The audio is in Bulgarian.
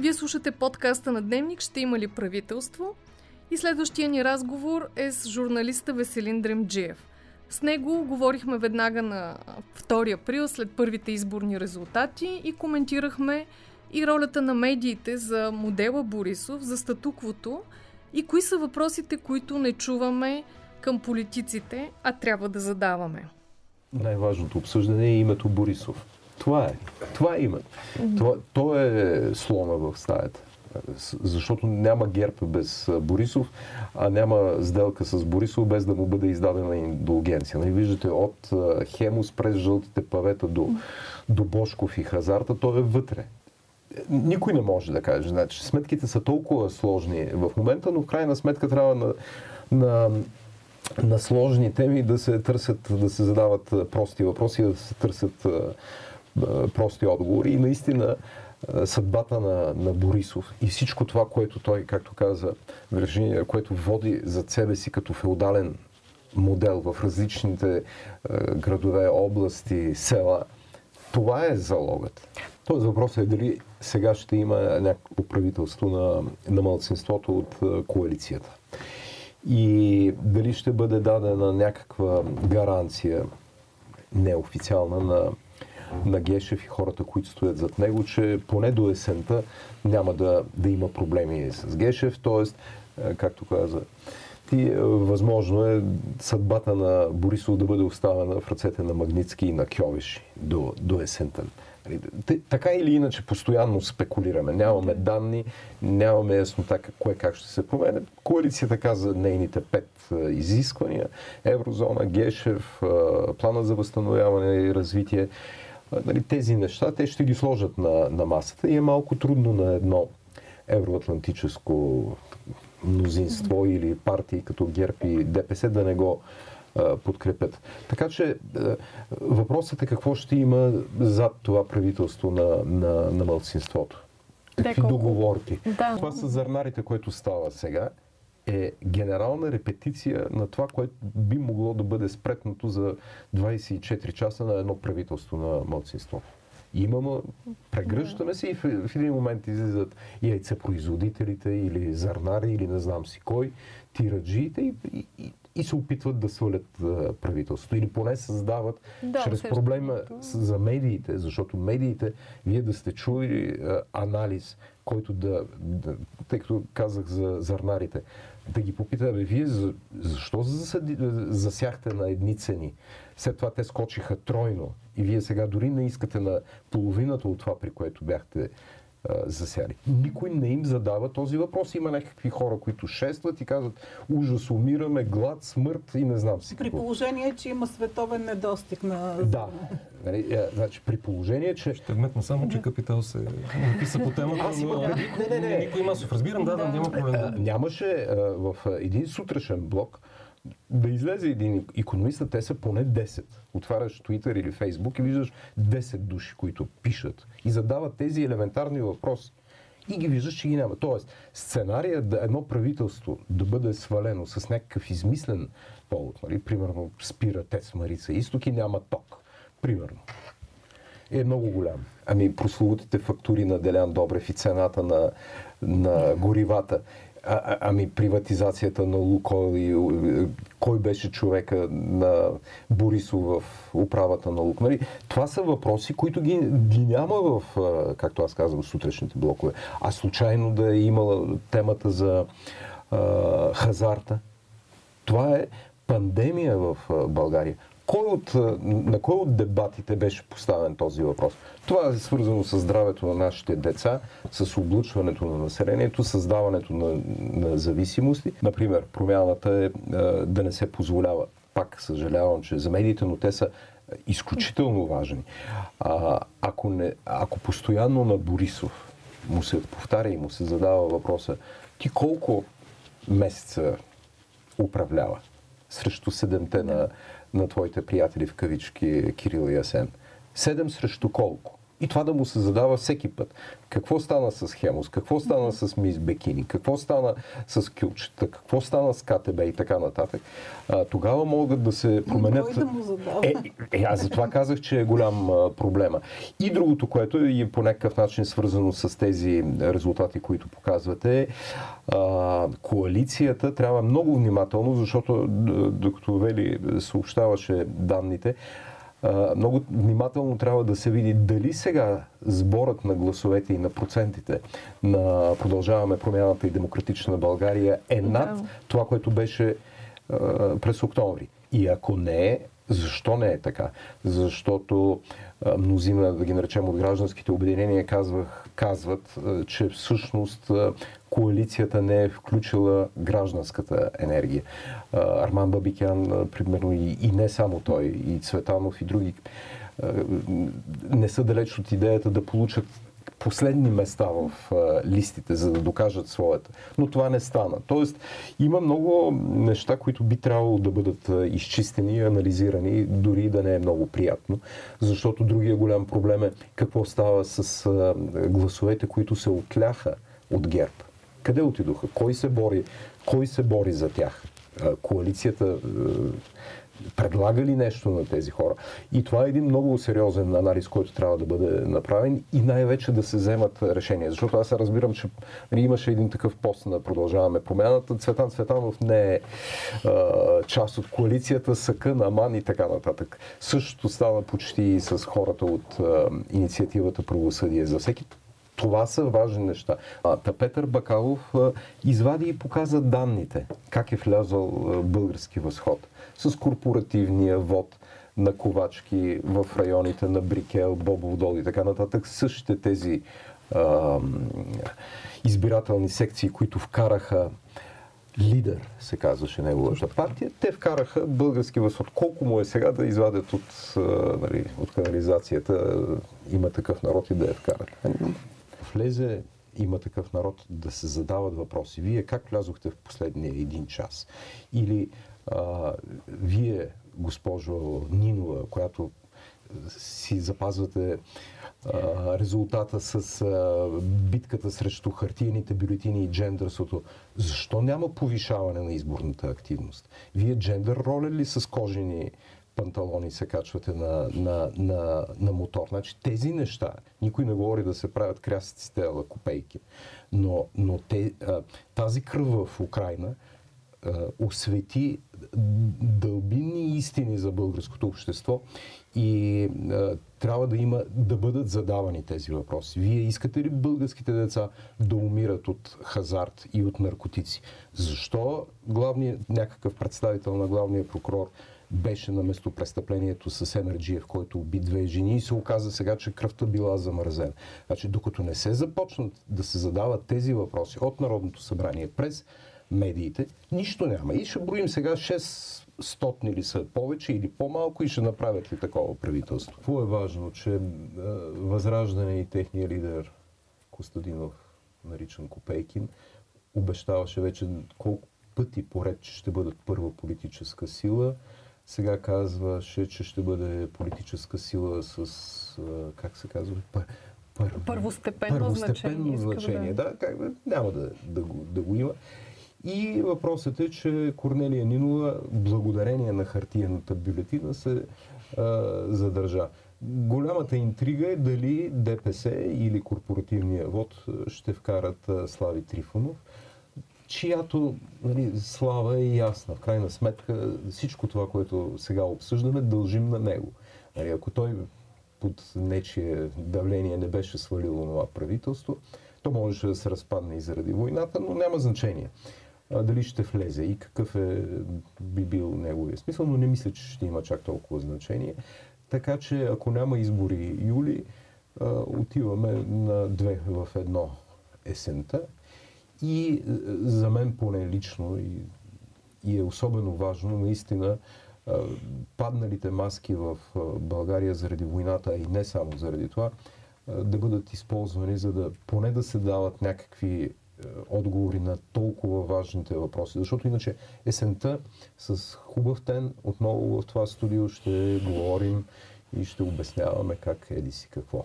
Вие слушате подкаста на Дневник «Ще има ли правителство?» и следващия ни разговор е с журналиста Веселин Дремджиев. С него говорихме веднага на 2 април след първите изборни резултати и коментирахме и ролята на медиите за модела Борисов, за статуквото и кои са въпросите, които не чуваме към политиците, а трябва да задаваме. Най-важното обсъждане е името Борисов. Това е. Това е името. Това, то е слона в стаята. Защото няма герб без Борисов, а няма сделка с Борисов без да му бъде издадена индулгенция. Нали, виждате от Хемус през жълтите павета до, до Бошков и Хазарта, той е вътре никой не може да каже. Значи, сметките са толкова сложни в момента, но в крайна сметка трябва на, на, на сложни теми да се търсят, да се задават прости въпроси, да се търсят прости отговори. И наистина съдбата на, на Борисов и всичко това, което той, както каза Виржиния, което води за себе си като феодален модел в различните градове, области, села, това е залогът. Тоест въпросът е дали сега ще има някакво правителство на, на мълцинството от коалицията. И дали ще бъде дадена някаква гаранция неофициална на, на Гешев и хората, които стоят зад него, че поне до есента няма да, да има проблеми с Гешев. Тоест, както каза ти, възможно е съдбата на Борисов да бъде оставена в ръцете на Магницки и на Кьовеши до, до есента. Нали, така или иначе постоянно спекулираме. Нямаме данни, нямаме яснота кое как ще се промене. Коалицията каза нейните пет изисквания. Еврозона, Гешев, плана за възстановяване и развитие. Нали, тези неща, те ще ги сложат на, на масата и е малко трудно на едно евроатлантическо мнозинство или партии като ГЕРБ и ДПС да не го подкрепят. Така че въпросът е какво ще има зад това правителство на, на, на мълцинството. Какви колко... договорки. Да. Това с зърнарите, което става сега, е генерална репетиция на това, което би могло да бъде спретнато за 24 часа на едно правителство на мълцинство. Имаме, прегръщаме се и в, в един момент излизат яйцепроизводителите или зърнари или не знам си кой, тираджиите и, и, и се опитват да свалят правителството. Или поне създават да, чрез проблема за медиите, защото медиите, вие да сте чули анализ, който да, да тъй като казах за зърнарите, да ги попитаме, вие защо засяхте на едни цени? След това те скочиха тройно и вие сега дори не искате на половината от това, при което бяхте засяли. Никой не им задава този въпрос. Има някакви хора, които шестват и казват ужас, умираме, глад, смърт и не знам си При положение, че има световен недостиг на... Да. Нали, е, значи, при положение, че... Ще вметна само, че Капитал се написа по темата, Аз но... Не, не, не. Никой масов. Разбирам, да, да, няма проблем. Нямаше в един сутрешен блок да излезе един економист, те са поне 10. Отваряш Twitter или Facebook и виждаш 10 души, които пишат и задават тези елементарни въпроси. И ги виждаш, че ги няма. Тоест, сценария да едно правителство да бъде свалено с някакъв измислен повод, нали? примерно спира Тец Марица Изток и няма ток, примерно, е много голям. Ами прословутите фактури на Делян Добрев и цената на, на горивата а, ами приватизацията на Лукойл и кой беше човека на Борисов в управата на Лук. Нали? Това са въпроси, които ги, ги няма в, както аз казвам, сутрешните блокове. А случайно да е имала темата за а, хазарта. Това е пандемия в България. Кой от, на кой от дебатите беше поставен този въпрос? Това е свързано с здравето на нашите деца, с облучването на населението, създаването на, на зависимости. Например, промяната е да не се позволява. Пак съжалявам, че за медиите, но те са изключително важни. А, ако, не, ако постоянно на Борисов му се повтаря и му се задава въпроса, ти колко месеца управлява срещу седемте на на твоите приятели в кавички Кирил и Асен. Седем срещу колко? И това да му се задава всеки път. Какво стана с Хемос? Какво стана с Мис Бекини? Какво стана с Кюлчета? Какво стана с КТБ и така нататък? А, тогава могат да се променят... Да му задава? Е, е, аз затова казах, че е голям а, проблема. И другото, което е по някакъв начин свързано с тези резултати, които показвате, а, коалицията трябва много внимателно, защото докато Вели съобщаваше данните, много внимателно трябва да се види дали сега сборът на гласовете и на процентите на Продължаваме промяната и Демократична България е над това, което беше през октомври. И ако не е, защо не е така? Защото мнозина, да ги наречем от гражданските обединения, казвах, казват, че всъщност коалицията не е включила гражданската енергия. Арман Бабикян, примерно, и не само той, и Цветанов, и други, не са далеч от идеята да получат последни места в а, листите, за да докажат своята. Но това не стана. Тоест, има много неща, които би трябвало да бъдат а, изчистени анализирани, дори да не е много приятно. Защото другия голям проблем е какво става с а, гласовете, които се отляха от ГЕРБ. Къде отидоха? Кой се бори? Кой се бори за тях? Коалицията предлага ли нещо на тези хора? И това е един много сериозен анализ, който трябва да бъде направен и най-вече да се вземат решения. Защото аз разбирам, че нали, имаше един такъв пост на Продължаваме промяната. Цветан Цветанов не е а, част от коалицията, Съка, Наман и така нататък. Същото става почти и с хората от а, инициативата Правосъдие за всеки това са важни неща. А, та Петър Бакалов а, извади и показа данните, как е влязъл а, български възход с корпоративния вод на Ковачки в районите на Брикел, Бобов дол и така нататък. Същите тези а, избирателни секции, които вкараха лидер, се казваше неговата партия, те вкараха български възход. Колко му е сега да извадят от, нали, от канализацията, има такъв народ и да я вкарат влезе има такъв народ да се задават въпроси. Вие как влязохте в последния един час? Или а, вие, госпожо Нинова, която си запазвате а, резултата с а, битката срещу хартиените бюлетини и джендърството, защо няма повишаване на изборната активност? Вие джендър роля ли с кожени панталони се качвате на, на, на, на мотор. Значи тези неща, никой не говори да се правят крясъците ала копейки, но, но те, тази кръв в Украина освети дълбинни истини за българското общество и трябва да има, да бъдат задавани тези въпроси. Вие искате ли българските деца да умират от хазарт и от наркотици? Защо главният, някакъв представител на главния прокурор беше на местопрестъплението с Емерджиев, който уби две жени и се оказа сега, че кръвта била замързена. Значи, докато не се започнат да се задават тези въпроси от Народното събрание през медиите, нищо няма. И ще броим сега 6 стотни ли са повече или по-малко и ще направят ли такова правителство. Какво е важно, че Възраждане и техния лидер Костадинов, наричан Копейкин, обещаваше вече колко пъти поред, че ще бъдат първа политическа сила. Сега казваше, че ще бъде политическа сила с, как се казва, пър, пър, първостепенно, първостепенно значение. значение. Да, как, няма да, да, го, да го има. И въпросът е, че Корнелия Нинова, благодарение на хартияната бюлетина, се а, задържа. Голямата интрига е дали ДПС или корпоративния вод ще вкарат а, Слави Трифонов чиято нали, слава е ясна. В крайна сметка всичко това, което сега обсъждаме, дължим на него. Нали, ако той под нечие давление не беше свалило това правителство, то можеше да се разпадне и заради войната, но няма значение а, дали ще влезе и какъв е, би бил неговия смисъл, но не мисля, че ще има чак толкова значение. Така че ако няма избори юли, а, отиваме на две в едно есента и е, за мен поне лично и, и е особено важно наистина е, падналите маски в е, България заради войната, и не само заради това, да бъдат използвани, за да поне да се дават някакви отговори на толкова важните въпроси. Защото иначе есента с хубав тен отново в това студио ще говорим и ще обясняваме как еди си какво.